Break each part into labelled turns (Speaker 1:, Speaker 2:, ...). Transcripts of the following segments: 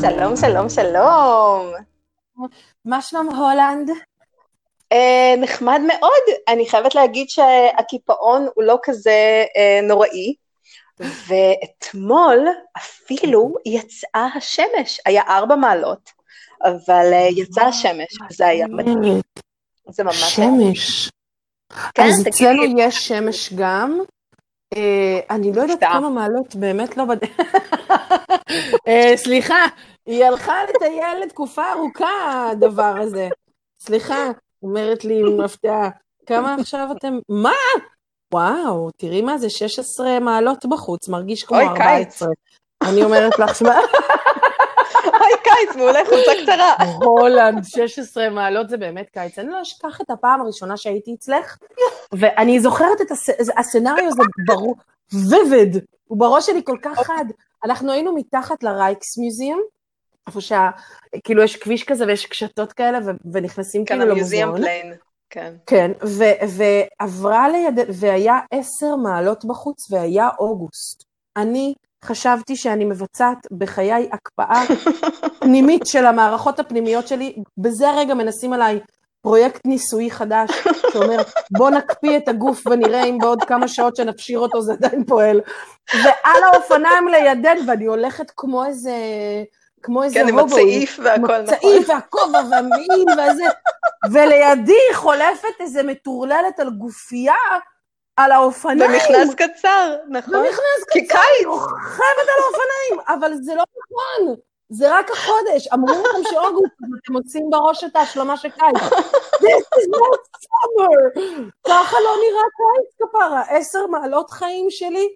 Speaker 1: שלום, שלום, שלום.
Speaker 2: מה שלום הולנד?
Speaker 1: אה, נחמד מאוד. אני חייבת להגיד שהקיפאון הוא לא כזה אה, נוראי, ואתמול אפילו יצאה השמש, היה ארבע מעלות, אבל אה, יצאה השמש, זה היה מדהים. זה ממש...
Speaker 2: שמש.
Speaker 1: כן,
Speaker 2: אז. אצלנו יש שמש גם. אה, אני לא יודעת. כמה מעלות, באמת לא בד... אה, סליחה, היא הלכה לטייל לתקופה ארוכה, הדבר הזה. סליחה, אומרת לי עם הפתעה, כמה עכשיו אתם... מה? וואו, תראי מה זה, 16 מעלות בחוץ, מרגיש כמו
Speaker 1: אוי,
Speaker 2: 14. אני אומרת לך,
Speaker 1: קיץ, מעולה, חולצה קצרה.
Speaker 2: הולנד, 16 מעלות זה באמת קיץ. אני לא אשכח את הפעם הראשונה שהייתי אצלך, ואני זוכרת את הס... ה scenario הזה ברור, vivid, הוא בראש שלי כל כך חד. אנחנו היינו מתחת ל Rijksmuseum, איפה שה... כאילו יש כביש כזה ויש קשתות כאלה, ו... ונכנסים
Speaker 1: כן,
Speaker 2: כאילו למוזיאון.
Speaker 1: plain. כן.
Speaker 2: כן, ו- ועברה ליד... והיה עשר מעלות בחוץ והיה אוגוסט. אני חשבתי שאני מבצעת בחיי הקפאה פנימית של המערכות הפנימיות שלי, בזה הרגע מנסים עליי פרויקט ניסויי חדש, שאומר בוא נקפיא את הגוף ונראה אם בעוד כמה שעות שנפשיר אותו זה עדיין פועל. ועל האופניים לידן, ואני הולכת כמו איזה... כמו איזה
Speaker 1: כן, עם
Speaker 2: הובו,
Speaker 1: הצעיף והכל,
Speaker 2: עם
Speaker 1: נכון.
Speaker 2: הצעיף והכובע והמעיל והזה, ולידי חולפת איזה מטורללת על גופייה על האופניים.
Speaker 1: במכנס קצר, נכון?
Speaker 2: במכנס
Speaker 1: כי
Speaker 2: קצר,
Speaker 1: קיץ.
Speaker 2: היא רוכבת על האופניים, אבל זה לא נכון, זה רק החודש. אמרו לכם שאוגוסט, אתם מוצאים בראש את ההשלמה של קיץ. This is not summer. ככה לא נראה קיץ כפרה. עשר מעלות חיים שלי,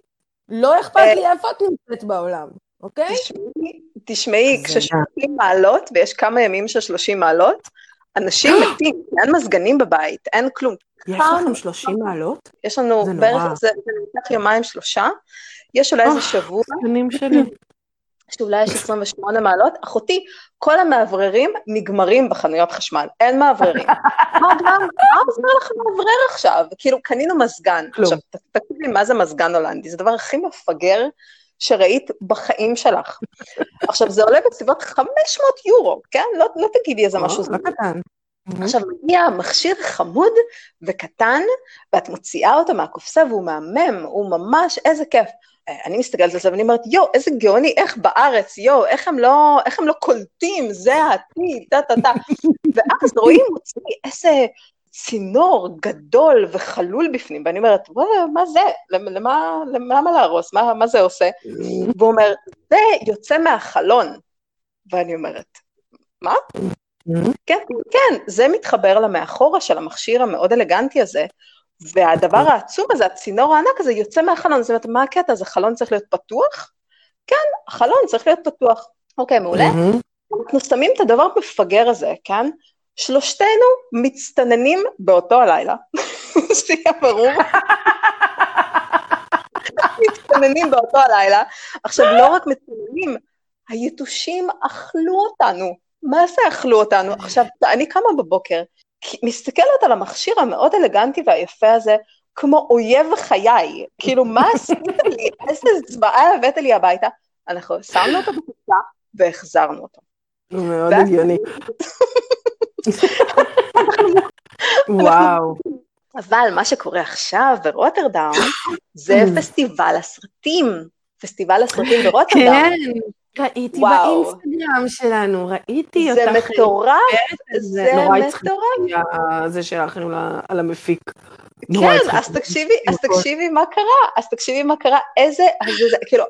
Speaker 2: לא אכפת לי איפה את נמצאת בעולם, אוקיי?
Speaker 1: תשמעי, כש-30 מעלות, ויש כמה ימים של 30 מעלות, אנשים מתים, אין מזגנים בבית, אין כלום.
Speaker 2: יש לכם 30 מעלות?
Speaker 1: יש לנו
Speaker 2: זה
Speaker 1: בערך,
Speaker 2: נורא.
Speaker 1: זה זה ניקח יומיים שלושה, יש אולי איזה
Speaker 2: אה.
Speaker 1: שבוע,
Speaker 2: שנים שלי.
Speaker 1: שאולי יש 28 מעלות, אחותי, כל המאווררים נגמרים בחנויות חשמל, אין מאווררים. מה גם, מה עוזר לך מאוורר עכשיו? כאילו, קנינו מזגן. עכשיו, ת- תקשיבי, מה זה מזגן הולנדי? זה הדבר הכי מפגר שראית בחיים שלך. עכשיו, זה עולה בסביבות 500 יורו, כן? לא, לא תגידי איזה משהו.
Speaker 2: לא קטן.
Speaker 1: עכשיו מגיע מכשיר חמוד וקטן, ואת מוציאה אותו מהקופסה והוא מהמם, הוא ממש, איזה כיף. אה, אני מסתכלת על זה ואני אומרת, יואו, איזה גאוני, איך בארץ, יואו, איך הם לא, איך הם לא קולטים, זה העתיד, טה-טה-טה. ואז רואים, מוציא איזה צינור גדול וחלול בפנים, ואני אומרת, וואלה, מה זה? למ- למה, למה להרוס? מה, מה זה עושה? והוא אומר, זה יוצא מהחלון. ואני אומרת, מה? כן, כן, זה מתחבר למאחורה של המכשיר המאוד אלגנטי הזה, והדבר העצום הזה, הצינור הענק הזה, יוצא מהחלון, זאת אומרת, מה הקטע? אז החלון צריך להיות פתוח? כן, החלון צריך להיות פתוח. אוקיי, מעולה. אנחנו שמים את הדבר המפגר הזה, כן? שלושתנו מצטננים באותו הלילה. שיהיה ברור. מצטננים באותו הלילה. עכשיו, לא רק מצטננים, היתושים אכלו אותנו. מה זה אכלו אותנו? עכשיו, אני קמה בבוקר, מסתכלת על המכשיר המאוד אלגנטי והיפה הזה, כמו אויב חיי. כאילו, מה עשית לי? איזה זוועה הבאת לי הביתה? אנחנו שמנו אותו בקופסה והחזרנו אותו.
Speaker 2: מאוד הגיוני. וואו.
Speaker 1: אבל מה שקורה עכשיו ברוטרדם, זה פסטיבל הסרטים. פסטיבל הסרטים ברוטרדם.
Speaker 2: כן, ראיתי
Speaker 1: וואו.
Speaker 2: באינסטגרם שלנו, ראיתי
Speaker 1: זה
Speaker 2: אותך.
Speaker 1: מטורף,
Speaker 2: זה
Speaker 1: זה
Speaker 2: נורא
Speaker 1: מטורף.
Speaker 2: אותי, ה- זה ל- על המפיק.
Speaker 1: כן, אז. תקשיבי, אז תקשיבי מה קרה, אז תקשיבי מה קרה, איזה, הזזה, כאילו,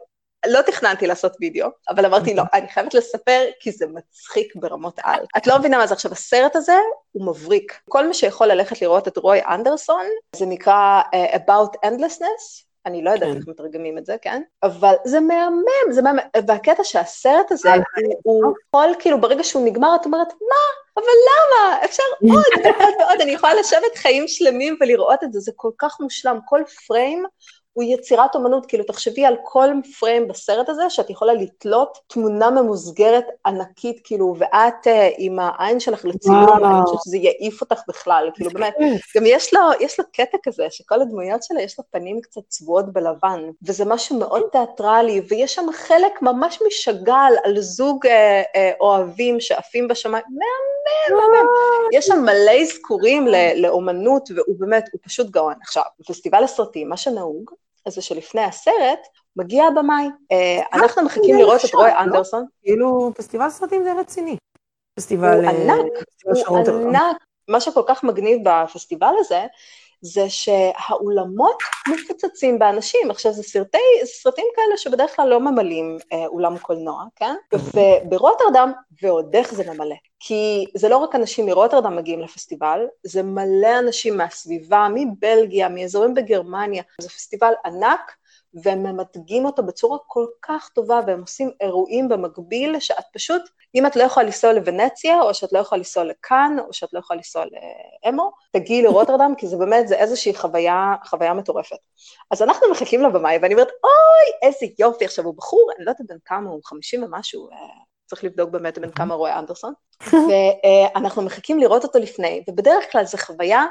Speaker 1: לא תכננתי לעשות וידאו, אבל אמרתי לא, אני חייבת לספר, כי זה מצחיק ברמות על. את לא מבינה מה זה עכשיו, הסרט הזה הוא מבריק. כל מי שיכול ללכת לראות את רוי אנדרסון, זה נקרא uh, About Endlessness, אני לא יודעת
Speaker 2: כן.
Speaker 1: איך מתרגמים את זה, כן? אבל זה מהמם, זה מהמם, והקטע שהסרט הזה,
Speaker 2: על
Speaker 1: הוא, הוא יכול, כאילו, ברגע שהוא נגמר, את אומרת, מה? אבל למה? אפשר עוד ועוד ועוד, אני יכולה לשבת חיים שלמים ולראות את זה, זה כל כך מושלם, כל פריים הוא יצירת אומנות, כאילו תחשבי על כל פריים בסרט הזה, שאת יכולה לתלות תמונה ממוסגרת ענקית, כאילו, ואת uh, עם העין שלך לצילום, אני חושבת שזה יעיף אותך בכלל, כאילו באמת, גם יש לו, יש לו קטע כזה, שכל הדמויות שלה יש לו פנים קצת צבועות בלבן, וזה משהו מאוד תיאטרלי, ויש שם חלק ממש משגל על זוג uh, uh, אוהבים שעפים בשמיים, מהמם, מהמם. יש שם מלא אזכורים לאומנות, והוא באמת, הוא פשוט גאון. עכשיו, בפסטיבל הסרטים, מה שנהוג, זה שלפני הסרט, מגיע הבמאי. אה, אנחנו מחכים לראות את רוי לא? אנדרסון.
Speaker 2: כאילו, פסטיבל סרטים זה רציני.
Speaker 1: פסטיבל... הוא אה, ענק, הוא ענק. מה שכל כך מגניב בפסטיבל הזה, זה שהאולמות מפוצצים באנשים. עכשיו, זה סרטי, סרטים כאלה שבדרך כלל לא ממלאים אה, אולם קולנוע, כן? וברוטרדם, ועוד איך זה ממלא. כי זה לא רק אנשים מרוטרדם מגיעים לפסטיבל, זה מלא אנשים מהסביבה, מבלגיה, מאזורים בגרמניה. זה פסטיבל ענק, והם ממתגים אותו בצורה כל כך טובה, והם עושים אירועים במקביל, שאת פשוט, אם את לא יכולה לנסוע לוונציה, או שאת לא יכולה לנסוע לכאן, או שאת לא יכולה לנסוע לאמו, תגיעי לרוטרדם, כי זה באמת, זה איזושהי חוויה, חוויה מטורפת. אז אנחנו מחכים לבמאי, ואני אומרת, אוי, איזה יופי, עכשיו הוא בחור, אני לא יודעת בן כמה, הוא חמישים ומשהו, אה, צריך לבדוק באמת בין כמה רואה אנדרסון, ואנחנו מחכים לראות אותו לפני, ובדרך כלל זו חוויה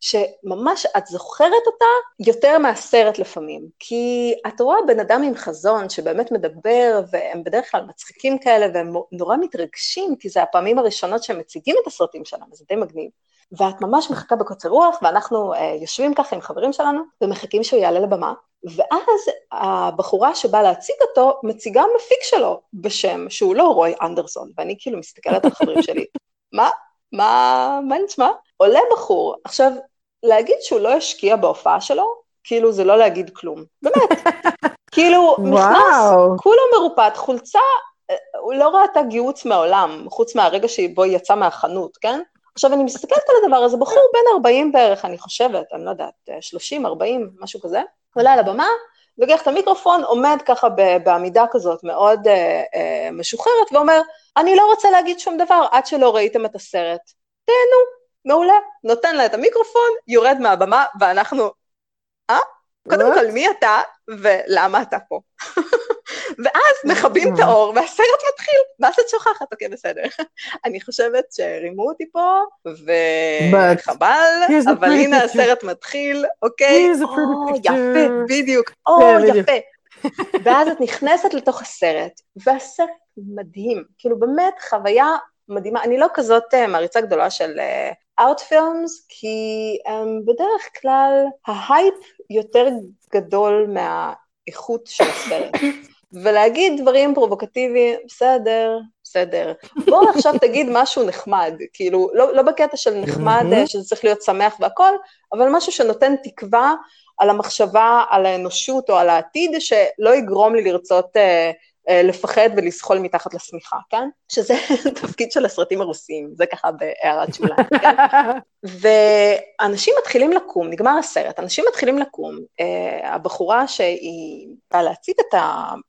Speaker 1: שממש את זוכרת אותה יותר מהסרט לפעמים, כי את רואה בן אדם עם חזון שבאמת מדבר, והם בדרך כלל מצחיקים כאלה, והם נורא מתרגשים, כי זה הפעמים הראשונות שהם מציגים את הסרטים שלהם, זה די מגניב. ואת ממש מחכה בקוצר רוח, ואנחנו uh, יושבים ככה עם חברים שלנו, ומחכים שהוא יעלה לבמה, ואז הבחורה שבאה להציג אותו, מציגה מפיק שלו בשם, שהוא לא רוי אנדרסון, ואני כאילו מסתכלת על חברים שלי, מה? מה, מה נשמע? עולה בחור, עכשיו, להגיד שהוא לא השקיע בהופעה שלו, כאילו זה לא להגיד כלום, באמת. כאילו, נכנס, כולו מרופט, חולצה, אה, הוא לא ראתה גיהוץ מעולם, חוץ מהרגע שבו היא יצאה מהחנות, כן? עכשיו, אני מסתכלת על הדבר הזה, בחור בן 40 בערך, אני חושבת, אני לא יודעת, 30, 40, משהו כזה, עולה על הבמה, לוקח את המיקרופון, עומד ככה בעמידה כזאת מאוד אה, אה, משוחררת, ואומר, אני לא רוצה להגיד שום דבר עד שלא ראיתם את הסרט. תהנו, מעולה. נותן לה את המיקרופון, יורד מהבמה, ואנחנו, אה? קודם כל, מי אתה ולמה אתה פה? ואז מכבים את האור והסרט מתחיל, ואז את שוכחת, אוקיי, בסדר. אני חושבת שרימו אותי פה, וחבל, אבל הנה הסרט מתחיל, אוקיי? או, יפה, בדיוק, או, יפה. ואז את נכנסת לתוך הסרט, והסרט מדהים, כאילו באמת חוויה מדהימה. אני לא כזאת אה, מעריצה גדולה של art uh, films, כי um, בדרך כלל ההייפ יותר גדול מהאיכות של הסרט. ולהגיד דברים פרובוקטיביים, בסדר, בסדר. בואו עכשיו תגיד משהו נחמד, כאילו, לא, לא בקטע של נחמד, שזה צריך להיות שמח והכול, אבל משהו שנותן תקווה על המחשבה, על האנושות או על העתיד, שלא יגרום לי לרצות אה, לפחד ולזחול מתחת לשמיכה, כן? שזה תפקיד של הסרטים הרוסיים, זה ככה בהערת שוליים, כן? ואנשים מתחילים לקום, נגמר הסרט, אנשים מתחילים לקום, אה, הבחורה שהיא באה להציג את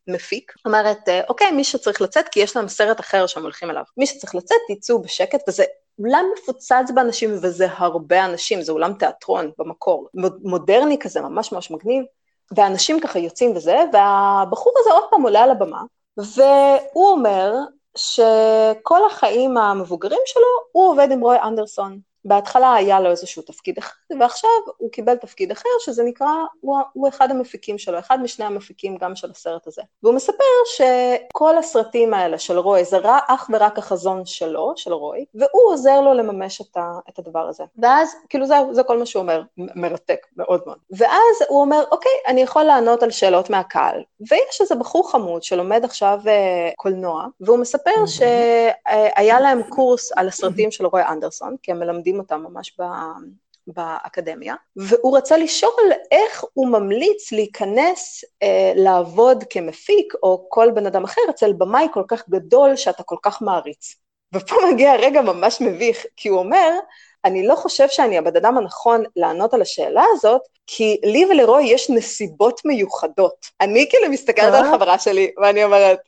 Speaker 1: המפיק, אומרת, אה, אוקיי, מי שצריך לצאת, כי יש להם סרט אחר שהם הולכים אליו. מי שצריך לצאת, תצאו בשקט, וזה אולם מפוצץ באנשים, וזה הרבה אנשים, זה אולם תיאטרון במקור, מודרני כזה, ממש ממש מגניב. ואנשים ככה יוצאים וזה, והבחור הזה עוד פעם עולה על הבמה, והוא אומר שכל החיים המבוגרים שלו, הוא עובד עם רוי אנדרסון. בהתחלה היה לו איזשהו תפקיד אחד, ועכשיו הוא קיבל תפקיד אחר, שזה נקרא, הוא, הוא אחד המפיקים שלו, אחד משני המפיקים גם של הסרט הזה. והוא מספר שכל הסרטים האלה של רוי, זה רע אך ורק החזון שלו, של רוי, והוא עוזר לו לממש את, ה, את הדבר הזה. ואז, כאילו זה, זה כל מה שהוא אומר, מרתק מאוד מאוד. ואז הוא אומר, אוקיי, אני יכול לענות על שאלות מהקהל, ויש איזה בחור חמוד שלומד עכשיו uh, קולנוע, והוא מספר שהיה להם קורס על הסרטים של רוי אנדרסון, כי הם מלמדים מלמדים אותם ממש ב... באקדמיה, והוא רצה לשאול איך הוא ממליץ להיכנס אה, לעבוד כמפיק, או כל בן אדם אחר, אצל במאי כל כך גדול שאתה כל כך מעריץ. ופה מגיע רגע ממש מביך, כי הוא אומר, אני לא חושב שאני הבן אדם הנכון לענות על השאלה הזאת, כי לי ולרוי יש נסיבות מיוחדות. אני כאילו מסתכלת על חברה שלי, ואני אומרת,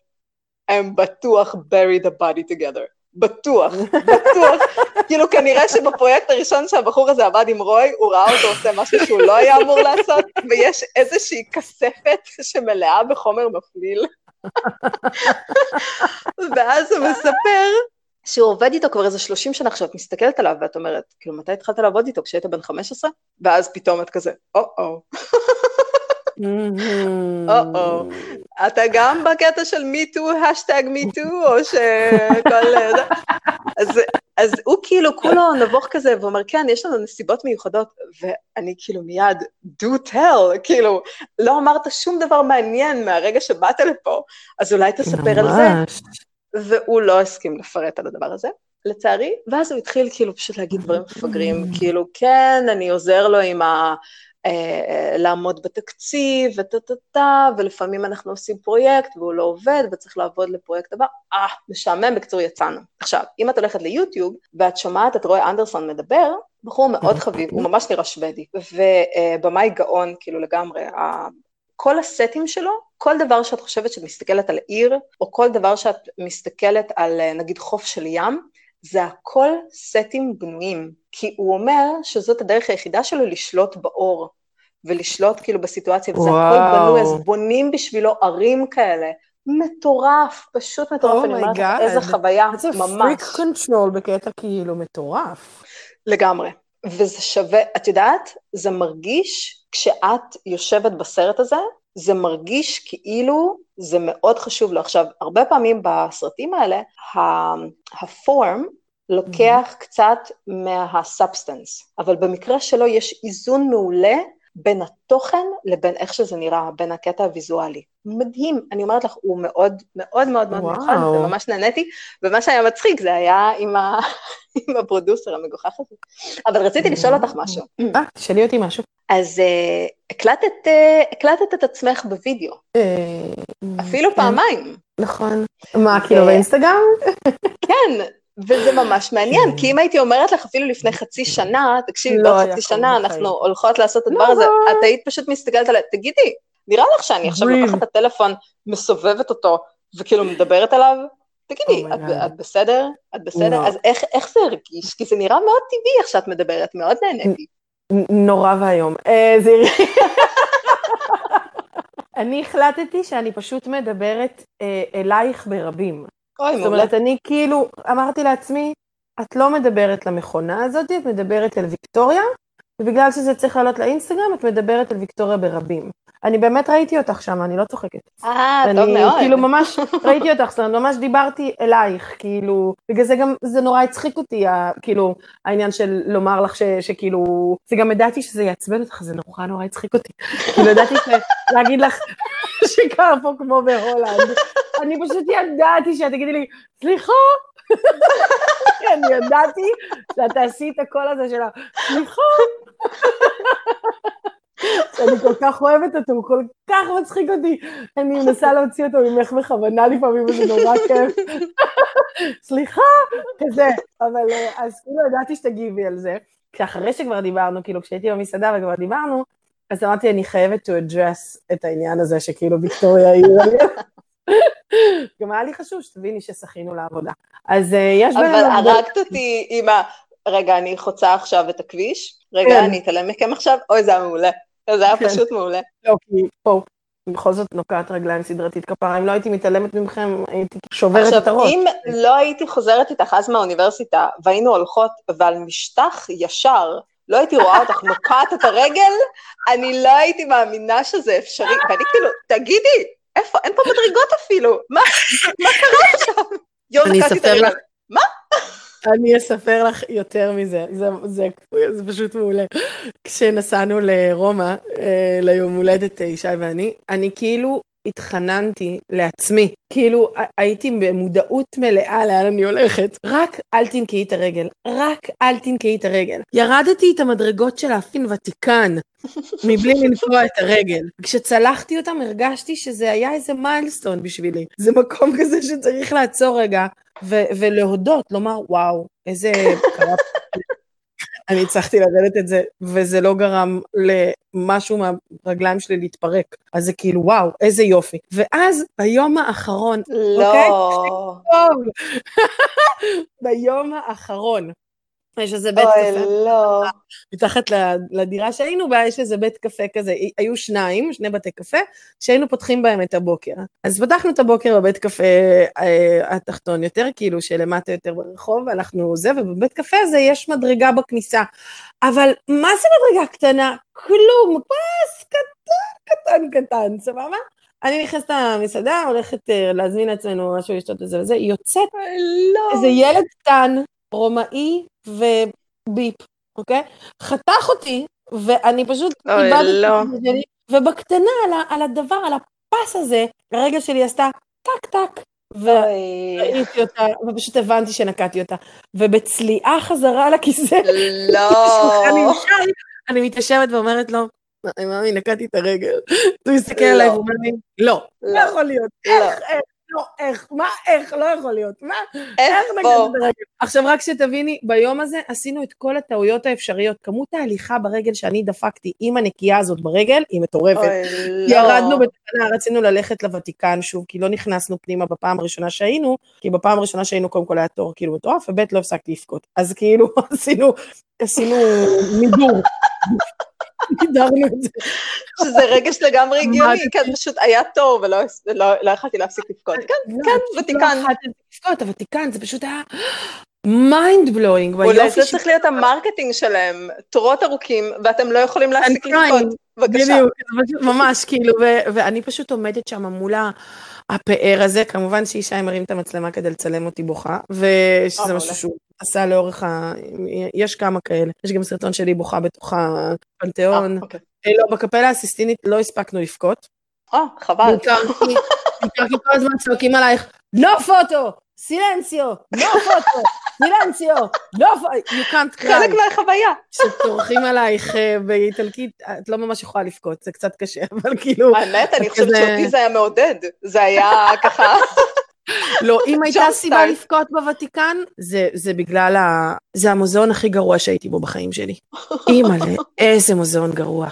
Speaker 1: הם בטוח bury the body together. בטוח, בטוח. כאילו כנראה שבפרויקט הראשון שהבחור הזה עבד עם רוי, הוא ראה אותו עושה משהו שהוא לא היה אמור לעשות, ויש איזושהי כספת שמלאה בחומר מפליל. ואז הוא מספר שהוא עובד איתו כבר איזה 30 שנה עכשיו, את מסתכלת עליו ואת אומרת, כאילו, מתי התחלת לעבוד איתו? כשהיית בן 15? ואז פתאום את כזה, או-או. או-או. אתה גם בקטע של מיטו, השטג מיטו, או שכל... אז, אז הוא כאילו כולו נבוך כזה, ואומר, כן, יש לנו נסיבות מיוחדות, ואני כאילו מיד, do tell, כאילו, לא אמרת שום דבר מעניין מהרגע שבאת לפה, אז אולי תספר על זה. והוא לא הסכים לפרט על הדבר הזה, לצערי, ואז הוא התחיל כאילו פשוט להגיד דברים מפגרים, כאילו, כן, אני עוזר לו עם ה... אה, לעמוד בתקציב, וטה-טה-טה, ולפעמים אנחנו עושים פרויקט והוא לא עובד וצריך לעבוד לפרויקט הבא. אה, משעמם, בקצור יצאנו. עכשיו, אם את הולכת ליוטיוב ואת שומעת את רוי אנדרסון מדבר, בחור מאוד חביב, הוא ממש נראה שוודי, ובמאי גאון, כאילו לגמרי, כל הסטים שלו, כל דבר שאת חושבת שאת מסתכלת על עיר, או כל דבר שאת מסתכלת על נגיד חוף של ים, זה הכל סטים בנויים, כי הוא אומר שזאת הדרך היחידה שלו לשלוט באור, ולשלוט כאילו בסיטואציה, וזה הכל בנוי, אז בונים בשבילו ערים כאלה. מטורף, פשוט מטורף, oh אני אומרת לך, איזה חוויה, ממש.
Speaker 2: זה freak control בקטע כאילו מטורף.
Speaker 1: לגמרי. וזה שווה, את יודעת, זה מרגיש, כשאת יושבת בסרט הזה, זה מרגיש כאילו זה מאוד חשוב לו. עכשיו, הרבה פעמים בסרטים האלה, ה form לוקח mm-hmm. קצת מה substance, אבל במקרה שלו יש איזון מעולה בין התוכן לבין איך שזה נראה, בין הקטע הוויזואלי. מדהים, אני אומרת לך, הוא מאוד מאוד מאוד מאוד נכון, וממש נהניתי, ומה שהיה מצחיק זה היה עם, ה... עם הפרודוסר המגוחך הזה. אבל רציתי לשאול אותך משהו.
Speaker 2: אה, תשאלי אותי משהו.
Speaker 1: אז uh, הקלטת, uh, הקלטת את עצמך בווידאו. Uh, אפילו. פעמיים.
Speaker 2: נכון. מה, כאילו באינסטגרם?
Speaker 1: כן, וזה ממש מעניין, כי אם הייתי אומרת לך אפילו לפני חצי שנה, תקשיבי, לא חצי שנה אנחנו הולכות לעשות את הדבר הזה, לא. את היית פשוט מסתכלת עליה, תגידי, נראה לך שאני עכשיו לוקחת את הטלפון, מסובבת אותו, וכאילו מדברת עליו? תגידי, oh את, את בסדר? את בסדר? No. אז איך, איך זה הרגיש? כי זה נראה מאוד טבעי איך שאת מדברת, מאוד נהניתי.
Speaker 2: נורא ואיום. אה, אני החלטתי שאני פשוט מדברת אה, אלייך ברבים. אוי. זאת אומרת, אני כאילו אמרתי לעצמי, את לא מדברת למכונה הזאת, את מדברת אל ויקטוריה, ובגלל שזה צריך לעלות לאינסטגרם, את מדברת אל ויקטוריה ברבים. אני באמת ראיתי אותך שם, אני לא צוחקת.
Speaker 1: אה, טוב מאוד.
Speaker 2: אני כאילו ממש ראיתי אותך, זאת אומרת, ממש דיברתי אלייך, כאילו, בגלל זה גם, זה נורא הצחיק אותי, כאילו, העניין של לומר לך ש, שכאילו, זה גם ידעתי שזה יעצבן אותך, זה נורא נורא הצחיק אותי. כאילו, ידעתי להגיד לך שקר פה כמו בהולנד. אני פשוט ידעתי שאת תגידי לי, סליחה, אני ידעתי שאת תעשי את הקול הזה ה... סליחה. אני כל כך אוהבת אותו, הוא כל כך מצחיק אותי. אני מנסה להוציא אותו ממך בכוונה לפעמים, וזה נורא כיף. סליחה, כזה. אבל אה, אז כאילו ידעתי שתגיבי על זה. כשאחרי שכבר דיברנו, כאילו כשהייתי במסעדה וכבר דיברנו, אז אמרתי, אני חייבת to address את העניין הזה שכאילו ויקטוריה היא... גם היה לי חשוב שתביני ששחינו לעבודה. אז אה, יש...
Speaker 1: אבל הרגת אותי עם ה... רגע, אני חוצה עכשיו את הכביש, רגע, כן. אני אתעלם מכם עכשיו, אוי, זה היה מעולה. זה היה כן. פשוט מעולה.
Speaker 2: לא, כי פה, בכל זאת נוקעת רגליים סדרתית כפרה, אם לא הייתי מתעלמת מכם, הייתי שוברת את הראש.
Speaker 1: עכשיו, אם לא הייתי חוזרת איתך אז מהאוניברסיטה, והיינו הולכות, ועל משטח ישר, לא הייתי רואה אותך נוקעת את הרגל, אני לא הייתי מאמינה שזה אפשרי. ואני כאילו, תגידי, איפה, אין פה מדרגות אפילו, מה, מה קרה עכשיו?
Speaker 2: יום נקעתי את הרגל. מה? אני אספר לך יותר מזה, זה, זה, זה פשוט מעולה. כשנסענו לרומא, אה, ליום הולדת אה, ישי ואני, אני כאילו התחננתי לעצמי, כאילו הייתי במודעות מלאה לאן אני הולכת, רק אל תנקי את הרגל, רק אל תנקי את הרגל. ירדתי את המדרגות של האפין ותיקן, מבלי לנקוע את הרגל. כשצלחתי אותם הרגשתי שזה היה איזה מיילסטון בשבילי. זה מקום כזה שצריך לעצור רגע ו- ולהודות, לומר, וואו, איזה... אני הצלחתי לרדת את זה, וזה לא גרם למשהו מהרגליים שלי להתפרק. אז זה כאילו, וואו, איזה יופי. ואז ביום האחרון,
Speaker 1: לא.
Speaker 2: אוקיי? ביום האחרון, יש איזה בית
Speaker 1: אוי,
Speaker 2: קפה.
Speaker 1: לא.
Speaker 2: מתחת לדירה שהיינו בה, יש איזה בית קפה כזה, היו שניים, שני בתי קפה, שהיינו פותחים בהם את הבוקר. אז פתחנו את הבוקר בבית קפה אה, התחתון יותר, כאילו שלמטה יותר ברחוב, ואנחנו זה, ובבית קפה הזה יש מדרגה בכניסה. אבל מה זה מדרגה קטנה? כלום, פס קטן, קטן, קטן, סבבה? אני נכנסת למסעדה, הולכת אה, להזמין לעצמנו משהו לשתות וזה וזה, יוצאת
Speaker 1: אוי, לא.
Speaker 2: איזה ילד קטן, רומאי וביפ, אוקיי? חתך אותי, ואני פשוט איבדתי
Speaker 1: לא.
Speaker 2: את זה, ובקטנה, על, ה- על הדבר, על הפס הזה, הרגל שלי עשתה טק טק, וראיתי אותה, ופשוט הבנתי שנקעתי אותה. ובצליעה חזרה לכיסא, אני
Speaker 1: לא.
Speaker 2: נשאר, אני מתיישבת ואומרת לו, מאמי, נקעתי את הרגל. הוא מסתכל
Speaker 1: לא.
Speaker 2: עליי ואומר לי, לא, לא
Speaker 1: לא.
Speaker 2: יכול להיות,
Speaker 1: לא.
Speaker 2: איך, איך, איך, מה, איך, לא יכול להיות, מה, איך נגעת הרגל? עכשיו רק שתביני, ביום הזה עשינו את כל הטעויות האפשריות. כמות ההליכה ברגל שאני דפקתי עם הנקייה הזאת ברגל, היא מטורפת.
Speaker 1: אוי, לא.
Speaker 2: ירדנו בתקנה, רצינו ללכת לוותיקן שוב, כי לא נכנסנו פנימה בפעם הראשונה שהיינו, כי בפעם הראשונה שהיינו קודם כל היה תור כאילו מטורף, וב' לא הפסקתי לבכות. אז כאילו עשינו, עשינו מידור. מידרנו את זה.
Speaker 1: שזה רגש לגמרי הגיוני. כן, פשוט היה תור ולא לא- לא יכלתי להפסיק לבכות. כן, כן,
Speaker 2: לא
Speaker 1: ותיקן.
Speaker 2: יכולתי לבכות, הוותיקן, זה פשוט היה mind blowing,
Speaker 1: אולי
Speaker 2: והיופי
Speaker 1: זה צריך להיות ה marketing שלהם, תורות ארוכים, ואתם לא יכולים להפסיק
Speaker 2: trying.
Speaker 1: לבכות. בבקשה.
Speaker 2: בדיוק, ממש כאילו, ו- ואני פשוט עומדת שם מול הפאר הזה, כמובן שישי מרים את המצלמה כדי לצלם אותי בוכה, ושזה
Speaker 1: אה,
Speaker 2: משהו. שהוא עשה לאורך ה... יש כמה כאלה, יש גם סרטון שלי בוכה בתוך הפנתיאון,
Speaker 1: אה, אוקיי.
Speaker 2: אה, לא, בקפלה הסיסטינית לא הספקנו לבכות,
Speaker 1: אה, חבל.
Speaker 2: בעיקר כי כל הזמן צועקים עלייך, no photo, סילנציו, no photo, סילנציו, no photo, you can't
Speaker 1: חלק
Speaker 2: cry.
Speaker 1: מהחוויה.
Speaker 2: כשצורכים עלייך אה, באיטלקית, את לא ממש יכולה לבכות, זה קצת קשה, אבל כאילו,
Speaker 1: האמת, אני חושבת שאותי זה היה מעודד. זה היה ככה...
Speaker 2: לא, אם הייתה סיבה. לבכות בוותיקן, זה, זה בגלל ה... זה המוזיאון הכי גרוע שהייתי בו בחיים שלי. אימא'לה, איזה מוזיאון גרוע.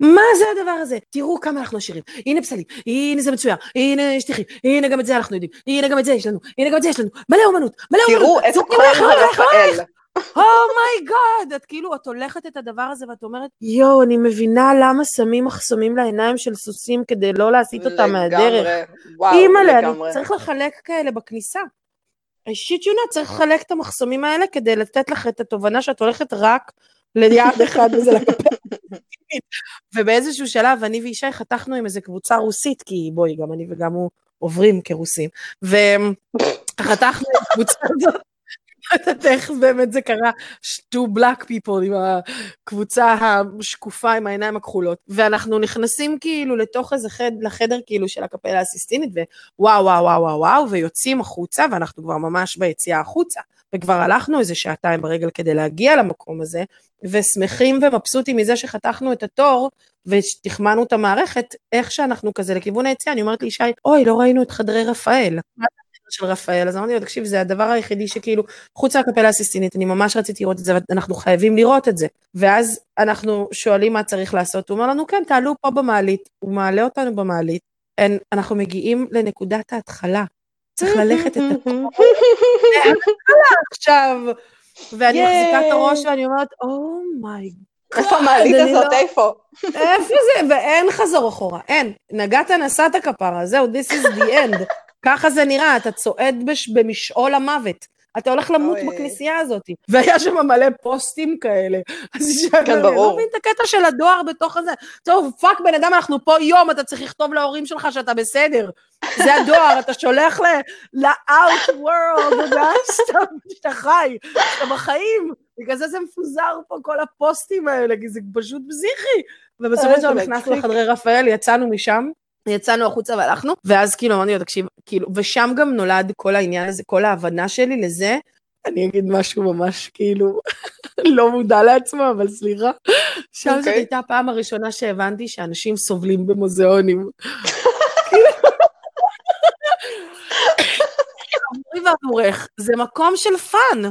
Speaker 2: מה זה הדבר הזה? תראו כמה אנחנו עשירים. הנה פסלים, הנה זה מצויר, הנה שטיחים, הנה גם את זה אנחנו יודעים, הנה גם את זה יש לנו, הנה גם את זה יש לנו, מלא אומנות, מלא אומנות.
Speaker 1: תראו
Speaker 2: זורקים
Speaker 1: כל
Speaker 2: עלייך, עלייך, עלייך.
Speaker 1: הרפאל.
Speaker 2: oh my God, את כאילו, את הולכת את הדבר הזה ואת אומרת, יואו, אני מבינה למה שמים מחסומים לעיניים של סוסים כדי לא להסיט אותם מהדרך.
Speaker 1: לגמרי. וואו,
Speaker 2: אימא'לה,
Speaker 1: לגמרי.
Speaker 2: אני צריך לחלק כאלה בכניסה. You not, צריך לחלק את המחסומים האלה כדי לתת לך את התובנה שאת הולכת רק ליעד אחד וזה לקפל. ובאיזשהו שלב אני וישי חתכנו עם איזה קבוצה רוסית, כי בואי, גם אני וגם הוא עוברים כרוסים. וחתכנו עם הקבוצה הזאת, לא יודעת איך באמת זה קרה, two black people עם הקבוצה השקופה עם העיניים הכחולות, ואנחנו נכנסים כאילו לתוך איזה חד, לחדר כאילו של הקפלה הסיסטינית, ווואו וואו וואו וואו וואו, ויוצאים החוצה, ואנחנו כבר ממש ביציאה החוצה, וכבר הלכנו איזה שעתיים ברגל כדי להגיע למקום הזה, ושמחים ומבסוטים מזה שחתכנו את התור, ותחמנו את המערכת, איך שאנחנו כזה לכיוון היציאה, אני אומרת לישי, אוי, לא ראינו את חדרי רפאל. של רפאל? אז אמרתי לו, תקשיב, זה הדבר היחידי שכאילו, חוץ מהקפלה הסיסטינית, אני ממש רציתי לראות את זה, ואנחנו חייבים לראות את זה. ואז אנחנו שואלים מה צריך לעשות, הוא אומר לנו, כן, תעלו פה במעלית. הוא מעלה אותנו במעלית, אין, אנחנו מגיעים לנקודת ההתחלה. צריך ללכת את הכל עכשיו. ואני. מחזיקה את הראש ואני אומרת, אומייג
Speaker 1: איפה המעלית הזאת?
Speaker 2: לא-
Speaker 1: איפה?
Speaker 2: איפה זה? ואין חזור אחורה, אין. נגעת נסעת כפרה, זהו, this is the end. ככה זה נראה, אתה צועד בש, במשעול המוות. אתה הולך למות
Speaker 1: אוי.
Speaker 2: בכנסייה הזאת. והיה שם מלא פוסטים כאלה. אז
Speaker 1: כן,
Speaker 2: לי, אני
Speaker 1: ברור.
Speaker 2: לא מבין את הקטע של הדואר בתוך הזה. טוב, fuck בן אדם, אנחנו פה יום, אתה צריך לכתוב להורים שלך שאתה בסדר. זה הדואר, אתה שולח ל-out world, אתה שאתה- שאתה חי, שאתה בחיים. בגלל זה זה מפוזר פה, כל הפוסטים האלה, כי זה פשוט פסיכי. ובסופו של דבר נכנסנו. לחדרי רפאל, יצאנו משם, יצאנו החוצה והלכנו, ואז כאילו אמרתי לו, תקשיב, כאילו, ושם גם נולד כל העניין הזה, כל ההבנה שלי לזה, אני אגיד משהו ממש כאילו לא מודע לעצמו, אבל סליחה. שם זאת
Speaker 1: אוקיי.
Speaker 2: הייתה הפעם הראשונה שהבנתי שאנשים סובלים במוזיאונים. עבורי ועבורך, זה מקום של fun.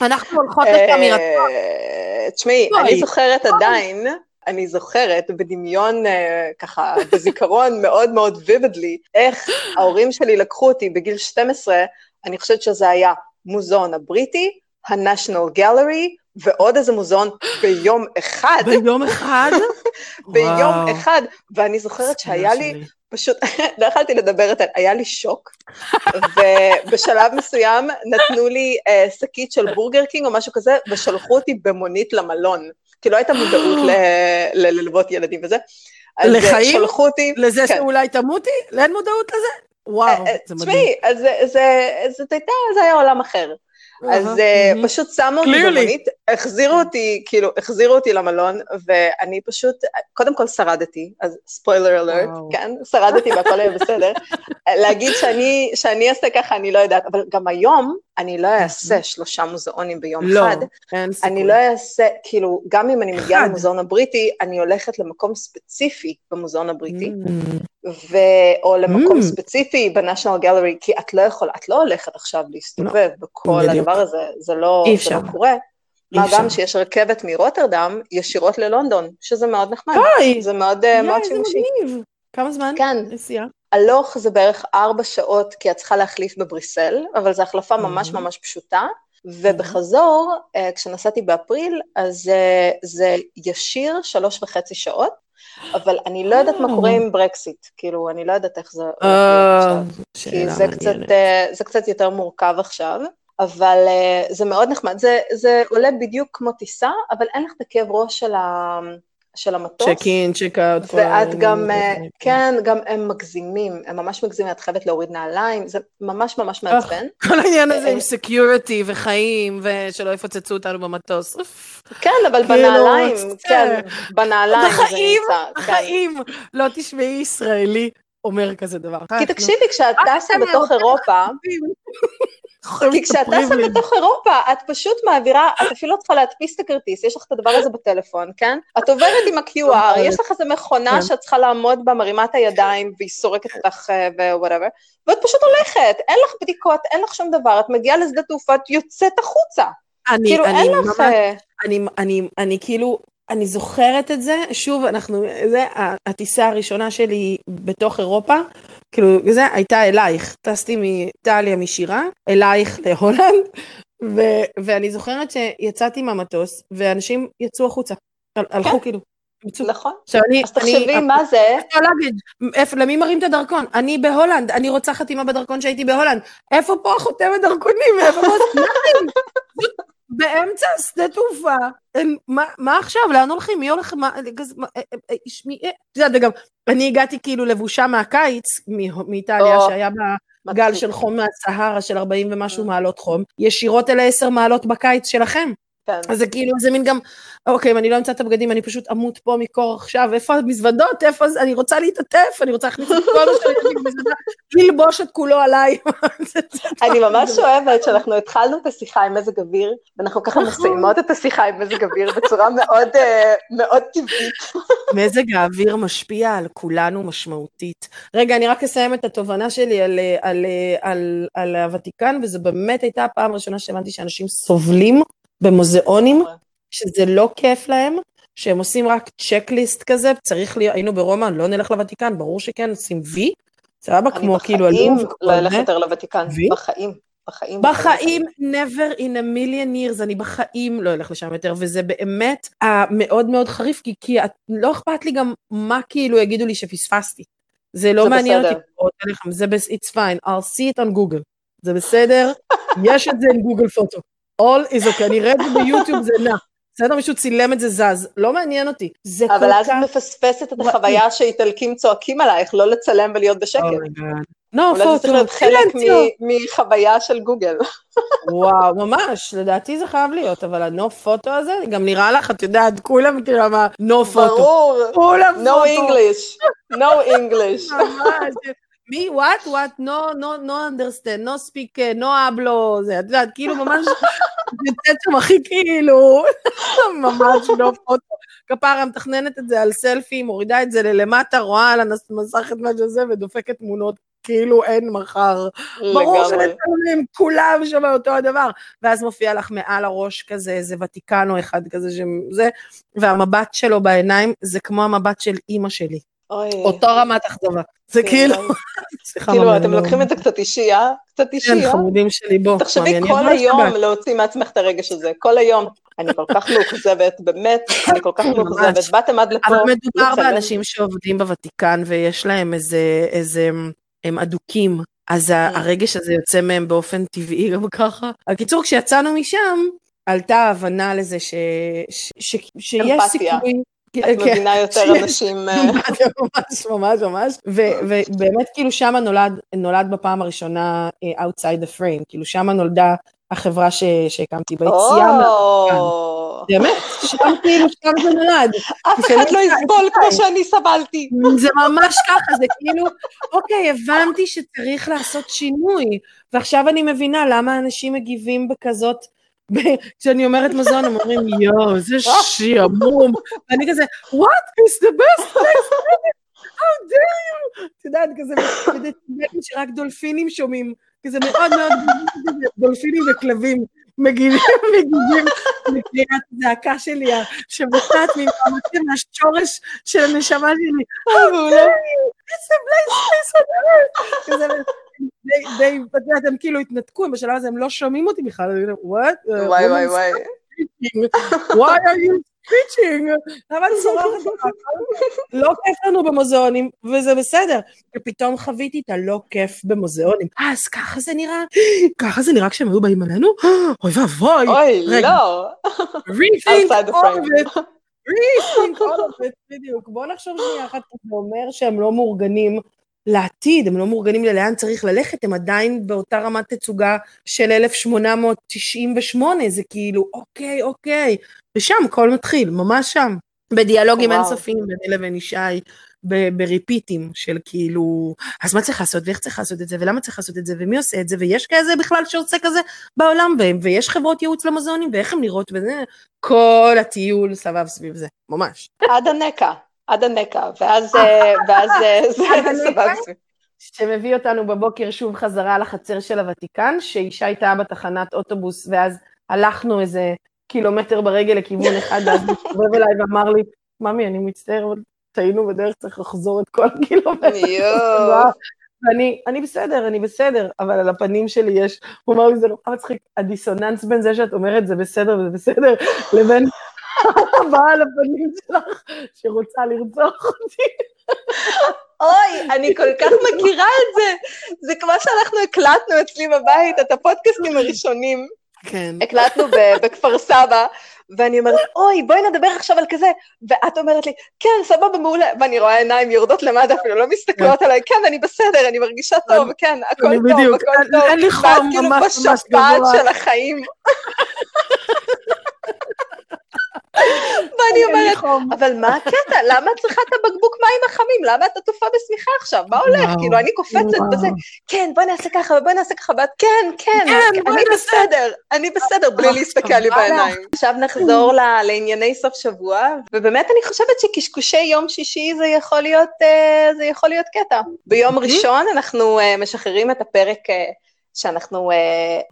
Speaker 2: אנחנו הולכות.
Speaker 1: אה, תשמעי,
Speaker 2: בואי.
Speaker 1: אני זוכרת עדיין, אני זוכרת בדמיון, אה, ככה, בזיכרון מאוד מאוד vividly, איך ההורים שלי לקחו אותי בגיל 12, אני חושבת שזה היה מוזיאון הבריטי, ה-National Gallery, ועוד איזה מוזיאון ביום אחד,
Speaker 2: ביום אחד?
Speaker 1: ביום
Speaker 2: וואו.
Speaker 1: אחד, ואני זוכרת שהיה לי,
Speaker 2: שלי.
Speaker 1: פשוט, לא יכלתי לדבר היה לי שוק, ובשלב מסוים נתנו לי אה, שקית של בורגר קינג או משהו כזה, ושלחו אותי במונית למלון, כי לא הייתה מודעות ללוות ילדים וזה. אה,
Speaker 2: לחיים?
Speaker 1: שלחו אותי,
Speaker 2: לזה
Speaker 1: כן.
Speaker 2: שאולי תמותי? אין מודעות לזה? וואו,
Speaker 1: אה, אה,
Speaker 2: זה מדהים.
Speaker 1: תשמעי, אז זה- היה עולם אחר. אז אה. פשוט שמו אותי. במונית, החזירו אותי, כאילו, החזירו אותי למלון, ואני פשוט, קודם כל שרדתי, אז ספוילר אלרט. כן? שרדתי והכל היה בסדר. להגיד שאני, שאני אעשה ככה, אני לא יודעת, אבל גם היום אני לא אעשה שלושה מוזיאונים ביום
Speaker 2: לא,
Speaker 1: אחד.
Speaker 2: אין סיכוי.
Speaker 1: אני לא אעשה, כאילו, גם אם אני מגיעה
Speaker 2: אחד.
Speaker 1: למוזיאון הבריטי, אני הולכת למקום ספציפי במוזיאון הבריטי,
Speaker 2: Mm.
Speaker 1: ו... או למקום
Speaker 2: Mm.
Speaker 1: ספציפי בנשיונל גלרי, כי את לא יכולה, את לא הולכת עכשיו להסתובב בכל
Speaker 2: בדיוק.
Speaker 1: הדבר הזה, זה לא, זה. לא קורה. מה. גם שיש רכבת מרוטרדם ישירות ללונדון, שזה מאוד נחמד,
Speaker 2: אוי,
Speaker 1: זה מאוד, אה, מאוד
Speaker 2: יאי,
Speaker 1: שימושי.
Speaker 2: מגניב. כמה זמן?
Speaker 1: כן,
Speaker 2: נסיעה?
Speaker 1: הלוך זה בערך ארבע שעות, כי את צריכה להחליף בבריסל, אבל זו החלפה ממש
Speaker 2: מהמם.
Speaker 1: ממש פשוטה. ובחזור, אה, כשנסעתי באפריל, אז אה, זה ישיר שלוש וחצי שעות, אבל אני לא יודעת מה קורה עם ברקסיט, כאילו, אני לא יודעת איך זה. כי זה קצת, זה קצת יותר מורכב עכשיו, אבל אה, זה מאוד נחמד. זה, זה עולה בדיוק כמו טיסה, אבל אין לך את הכאב ראש של, ה, של המטוס.
Speaker 2: check in, check out.
Speaker 1: ואת גם,
Speaker 2: האלה.
Speaker 1: כן, גם הם מגזימים, הם ממש מגזימים, את חייבת להוריד נעליים, זה ממש ממש מעצבן.
Speaker 2: כל העניין הזה
Speaker 1: אה,
Speaker 2: עם security וחיים, ושלא יפוצצו אותנו במטוס.
Speaker 1: כן, אבל
Speaker 2: כאילו,
Speaker 1: בנעליים, כן, בנעליים זה
Speaker 2: בחיים,
Speaker 1: נמצא. כן.
Speaker 2: בחיים לא תשמעי ישראלי אומר כזה דבר.
Speaker 1: כי תקשיבי, כשאת טסה בתוך אירופה, כי כשאת טסה בתוך אירופה, את פשוט מעבירה, את אפילו לא צריכה להדפיס את הכרטיס, יש לך את הדבר הזה בטלפון, כן? את עוברת עם ה-QR, יש לך איזה מכונה
Speaker 2: כן.
Speaker 1: שאת צריכה לעמוד בה, מרימה את הידיים, והיא סורקת אותך whatever, ואת פשוט הולכת, אין לך בדיקות, אין לך שום דבר, את מגיעה לשדה תעופה, את יוצאת החוצה.
Speaker 2: אני,
Speaker 1: כאילו,
Speaker 2: אני
Speaker 1: אין לך... אה,
Speaker 2: אני, אני, אני כאילו, אני זוכרת את זה, שוב, אנחנו, זה, הטיסה הראשונה שלי בתוך אירופה, כאילו, זה הייתה אלייך, טסתי מאיטליה משירה, אלייך להולנד, ו, ואני זוכרת שיצאתי מהמטוס, ואנשים יצאו החוצה, הל- הלכו כאילו.
Speaker 1: נכון.
Speaker 2: עכשיו אני,
Speaker 1: אז תחשבי מה זה,
Speaker 2: איפה למי מראים את הדרכון? אני בהולנד, אני רוצה חתימה בדרכון שהייתי בהולנד. איפה פה החותמת דרכונים? איפה פה? באמצע שדה תעופה. מה- מה עכשיו? לאן הולכים? מי הולך? מה? אה, אה, אה, שמי- אה, את יודעת, וגם, אני הגעתי כאילו לבושה מהקיץ, מאיטליה, שהיה בה גל
Speaker 1: מצחיק.
Speaker 2: של חום מהסהרה של 40 ומשהו. מעלות חום, ישירות אל ה-10 מעלות בקיץ שלכם.
Speaker 1: כן.
Speaker 2: אז זה כאילו, זה מין גם, אוקיי, אם אני לא אמצא את הבגדים, אני פשוט אמות פה מקור עכשיו, איפה המזוודות, איפה זה, אני רוצה להתעטף, אני רוצה להכניס את כל מה שאני במזוודה, ללבוש את כולו עליי.
Speaker 1: אני ממש אוהבת שאנחנו התחלנו את השיחה עם מזג אוויר, ואנחנו ככה
Speaker 2: נכון.
Speaker 1: מסיימות את השיחה עם מזג אוויר בצורה מאוד, אה, מאוד טבעית.
Speaker 2: מזג האוויר משפיע על כולנו משמעותית. רגע, אני רק אסיים את התובנה שלי על, אה, על, אה, על, על הוותיקן, וזו באמת הייתה הפעם הראשונה שהבנתי שאנשים סובלים במוזיאונים, שזה לא כיף להם, שהם עושים רק צ'קליסט כזה, צריך להיות, היינו ברומא, לא נלך לוותיקן, ברור שכן, עושים וי, סבבה,
Speaker 1: אני
Speaker 2: כמו כאילו
Speaker 1: בחיים
Speaker 2: הלוב,
Speaker 1: לא אלך. יותר לוותיקן,
Speaker 2: וי?
Speaker 1: בחיים, בחיים.
Speaker 2: בחיים, never in a million years, אני בחיים לא אלך לשם יותר, וזה באמת אה, מאוד חריף, כי, כי את, לא אכפת לי גם מה כאילו יגידו לי שפספסתי. זה לא
Speaker 1: זה
Speaker 2: מעניין
Speaker 1: בסדר.
Speaker 2: אותי, זה בס... it's fine, I'll see it on Google. זה בסדר, יש את זה עם גוגל פוטו. All is okay, אני אראה את זה ביוטיוב, זה נע. בסדר, מישהו צילם את זה זז, לא מעניין אותי. זה כל
Speaker 1: אבל אז
Speaker 2: כך...
Speaker 1: את מפספסת את החוויה שאיטלקים צועקים עלייך, לא לצלם ולהיות בשקט.
Speaker 2: נו,
Speaker 1: אולי זה צריך להיות חלק מחוויה של גוגל.
Speaker 2: וואו, ממש, לדעתי זה חייב להיות, אבל הנו פוטו הזה, גם נראה לך, את יודעת, כולם כאילו מה, נו פוטו.
Speaker 1: ברור, no. English, no English.
Speaker 2: ממש. מי, what, what, no, no, no understand, no speak, uh, no hablo, זה, את יודעת, כאילו ממש, יוצאת שם הכי כאילו, ממש לא פוטו. כפרה מתכננת את זה על סלפי, מורידה את זה ללמטה, רואה על המסך את מה שזה ודופקת תמונות. כאילו אין מחר. ברור שמצלמים, כולם שם אותו הדבר. ואז מופיע לך מעל הראש כזה, איזה ותיקנו אחד כזה, שזה, והמבט שלו בעיניים זה כמו המבט של אימא שלי.
Speaker 1: אוי.
Speaker 2: אותו רמת אכזבה. זה
Speaker 1: כן,
Speaker 2: כאילו... סליחה,
Speaker 1: כאילו, אתם לוקחים את זה קצת אישי, אה? קצת אישי,
Speaker 2: כן,
Speaker 1: אה?
Speaker 2: חמודים שלי, בוא.
Speaker 1: תחשבי כל היום. להוציא מעצמך את הרגש הזה, כל היום. אני כל כך מאוכזבת, באמת, אני כל כך מאוכזבת. באתם עד לפה
Speaker 2: אבל מדובר. באנשים שעובדים בוותיקן ויש להם איזה, איזה, הם אדוקים, אז
Speaker 1: Mm.
Speaker 2: הרגש הזה יוצא מהם באופן טבעי גם ככה. הקיצור, כשיצאנו משם, עלתה ההבנה לזה שיש. סיכוי.
Speaker 1: את
Speaker 2: כן,
Speaker 1: מבינה יותר אנשים... אה,
Speaker 2: ממש, ממש, ממש. ובאמת, כאילו, שמה נולד, בפעם הראשונה אה, Outside the Frame, כאילו, שמה נולדה החברה ש- שהקמתי ביציאה. מה-
Speaker 1: או,
Speaker 2: באמת, שם כאילו, שם זה נולד.
Speaker 1: אף אחד לא יסבול כמו שאני סבלתי.
Speaker 2: זה ממש ככה, זה כאילו, אוקיי, הבנתי שצריך לעשות שינוי, ועכשיו אני מבינה למה אנשים מגיבים בכזאת, כשאני אומרת מזון, הם אומרים, יואו, זה שעמום, ואני כזה, what is the best place how dare you? את יודעת, כזה, שרק דולפינים שומעים, כזה מאוד מאוד, דולפינים וכלבים. מגיבים, מגיבים לקריאת זעקה שלי, שבוצעת ממאמצים מהשורש של הנשמה שלי.
Speaker 1: מעולה.
Speaker 2: It's best place on earth. די, די, את יודעת, הם כאילו התנתקו, הם בשלב הזה הם לא שומעים אותי בכלל, what?
Speaker 1: וואי וואי וואי.
Speaker 2: Why are you preaching? למה את צורחת? לא כיף לנו במוזיאונים, וזה בסדר. ופתאום חוויתי את הלא כיף במוזיאונים. אז ככה זה נראה? ככה זה נראה כשהם היו באים עלינו? אוי ואבוי,
Speaker 1: אוי. לא.
Speaker 2: rethink all of it. rethink all of it, בדיוק. בואו נחשוב שנייה אחת, זה אומר שהם לא מאורגנים לעתיד, הם לא מאורגנים ללאן צריך ללכת, הם עדיין באותה רמת תצוגה של 1898, זה כאילו, אוקיי, אוקיי. ושם הכל מתחיל, ממש שם. בדיאלוגים. אינסופיים ביני לבין ישי, בריפיטים של כאילו, אז מה צריך לעשות, ואיך צריך לעשות את זה, ולמה צריך לעשות את זה, ומי עושה את זה, ויש כזה בכלל שעושה כזה בעולם, ו- ויש חברות ייעוץ למוזיאונים, ואיך הן נראות, וזה, כל הטיול סבב סביב זה, ממש.
Speaker 1: עד הנקע, עד הנקע, ואז ואז אה, זה? סבבה.
Speaker 2: שמביא אותנו בבוקר שוב חזרה לחצר של הוותיקן, שישי טעה בתחנת אוטובוס, ואז הלכנו איזה קילומטר ברגל לכיוון אחד, ואז הוא הסתובב אליי ואמר לי, ממי, אני מצטער, טעינו בדרך, צריך לחזור את כל הקילומטר.
Speaker 1: יואו.
Speaker 2: ואני, אני בסדר, אני בסדר, אבל על הפנים שלי יש, הוא אמר לי, זה נורא מצחיק, הדיסוננס בין זה שאת אומרת זה בסדר וזה בסדר, לבין הבאה על הפנים שלך שרוצה לרצוח אותי.
Speaker 1: אוי, אני כל כך מכירה את זה. זה כמו שאנחנו הקלטנו אצלי בבית את הפודקאסטים הראשונים.
Speaker 2: כן.
Speaker 1: הקלטנו בכפר סבא, ואני אומרת, אוי, בואי נדבר עכשיו על כזה, ואת אומרת לי, כן, סבבה, מעולה, ואני רואה עיניים יורדות למטה, אפילו לא מסתכלות עליי, כן, אני בסדר, אני מרגישה טוב, כן, הכל טוב, הכל טוב,
Speaker 2: אין לי חום,
Speaker 1: ואת כאילו
Speaker 2: ממש ממש
Speaker 1: בשפעת
Speaker 2: גבוה.
Speaker 1: של החיים. ואני אומרת, אבל מה הקטע? למה את צריכה את הבקבוק מים החמים? למה את עטופה בשמיכה עכשיו? מה הולך? כאילו, אני קופצת. בזה, כן, בואי נעשה ככה ובואי נעשה ככה, ואת, כן, כן,
Speaker 2: כן,
Speaker 1: אני. בסדר, אני בסדר, בלי
Speaker 2: אה,
Speaker 1: להסתכל לי. בעיניים. עכשיו נחזור לענייני סוף שבוע, ובאמת אני חושבת שקשקושי יום שישי זה יכול להיות, אה, זה יכול להיות קטע. ביום ראשון אנחנו אה, משחררים את הפרק שאנחנו,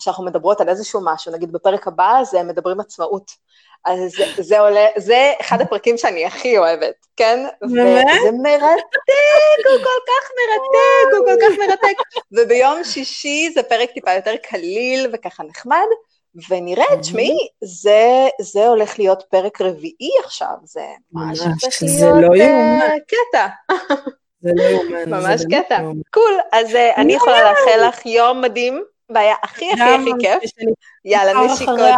Speaker 1: שאנחנו מדברות על איזשהו משהו, נגיד בפרק הבא זה מדברים עצמאות. אז זה, זה עולה, זה אחד הפרקים שאני הכי אוהבת, כן?
Speaker 2: באמת?
Speaker 1: וזה מרתק, הוא כל כך מרתק, הוא כל כך מרתק. וביום שישי זה פרק טיפה יותר קליל וככה נחמד, ונראה, תשמעי, זה, זה הולך להיות פרק רביעי עכשיו, זה ממש
Speaker 2: זה
Speaker 1: להיות
Speaker 2: לא יאומן.
Speaker 1: קטע,
Speaker 2: זה לא יאומן. זה
Speaker 1: ממש קטע.
Speaker 2: לא יאומן.
Speaker 1: cool. אז אה, אני יכולה לאחל לך יום מדהים, והיה הכי הכי
Speaker 2: גם
Speaker 1: הכי כיף.
Speaker 2: שלי.
Speaker 1: יאללה,
Speaker 2: מחר
Speaker 1: נשיקות,
Speaker 2: אחריה.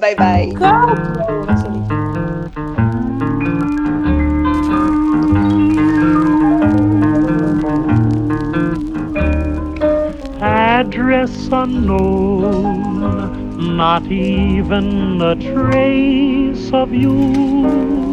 Speaker 1: ביי ביי.
Speaker 2: כל שלי.
Speaker 3: address unknown, not even a trace of you.